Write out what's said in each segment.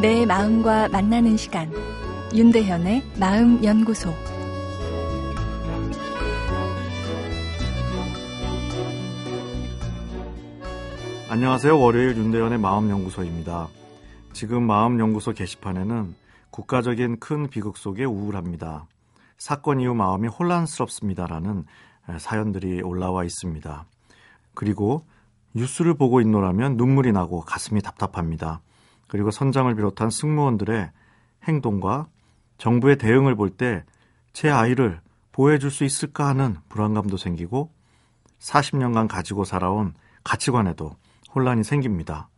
내 마음과 만나는 시간 윤대현의 마음 연구소 안녕하세요. 월요일 윤대현의 마음 연구소입니다. 지금 마음 연구소 게시판에는 국가적인 큰 비극 속에 우울합니다. 사건 이후 마음이 혼란스럽습니다라는 사연들이 올라와 있습니다. 그리고 뉴스를 보고 있노라면 눈물이 나고 가슴이 답답합니다. 그리고 선장을 비롯한 승무원들의 행동과 정부의 대응을 볼 때 제 아이를 보호해 줄 수 있을까 하는 불안감도 생기고 40년간 가지고 살아온 가치관에도 혼란이 생깁니다.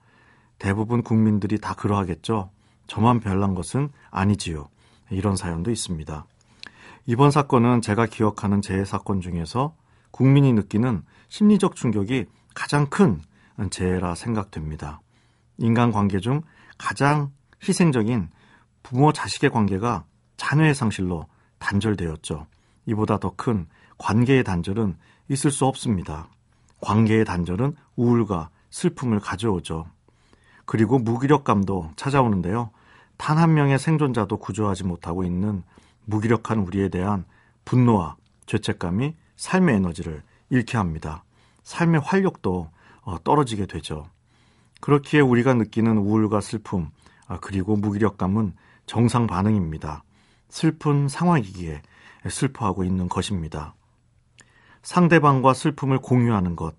대부분 국민들이 다 그러하겠죠. 저만 별난 것은 아니지요. 이런 사연도 있습니다. 이번 사건은 제가 기억하는 재해 사건 중에서 국민이 느끼는 심리적 충격이 가장 큰 재해라 생각됩니다. 인간 관계 중 가장 희생적인 부모 자식의 관계가 자녀의 상실로 단절되었죠. 이보다 더 큰 관계의 단절은 있을 수 없습니다. 관계의 단절은 우울과 슬픔을 가져오죠. 그리고 무기력감도 찾아오는데요. 단 한 명의 생존자도 구조하지 못하고 있는 무기력한 우리에 대한 분노와 죄책감이 삶의 에너지를 잃게 합니다. 삶의 활력도 어, 떨어지게 되죠. 그렇기에 우리가 느끼는 우울과 슬픔, 아, 그리고 무기력감은 정상 반응입니다. 슬픈 상황이기에 슬퍼하고 있는 것입니다. 상대방과 슬픔을 공유하는 것,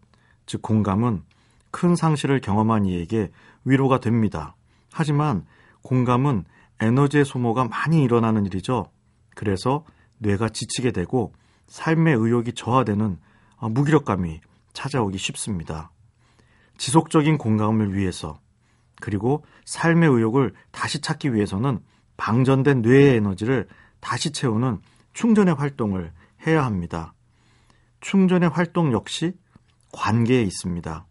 즉 공감은 큰 상실을 경험한 이에게 위로가 됩니다. 하지만 공감은 에너지의 소모가 많이 일어나는 일이죠. 그래서 뇌가 지치게 되고 삶의 의욕이 저하되는 아, 무기력감이 찾아오기 쉽습니다. 지속적인 공감을 위해서 그리고 삶의 의욕을 다시 찾기 위해서는 방전된 뇌의 에너지를 다시 채우는 충전의 활동을 해야 합니다. 충전의 활동 역시 관계에 있습니다.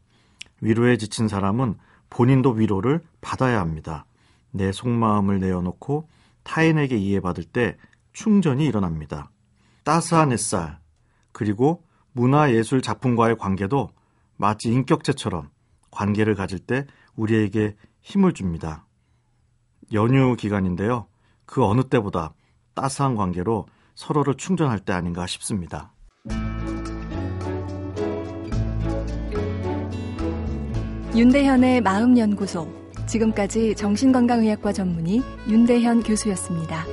위로에 지친 사람은 본인도 위로를 받아야 합니다. 내 속마음을 내어놓고 타인에게 이해받을 때 충전이 일어납니다. 따스한 햇살, 그리고 문화예술 작품과의 관계도 마치 인격체처럼 관계를 가질 때 우리에게 힘을 줍니다. 연휴 기간인데요. 그 어느 때보다 따스한 관계로 서로를 충전할 때 아닌가 싶습니다. 윤대현의 마음연구소. 지금까지 정신건강의학과 전문의 윤대현 교수였습니다.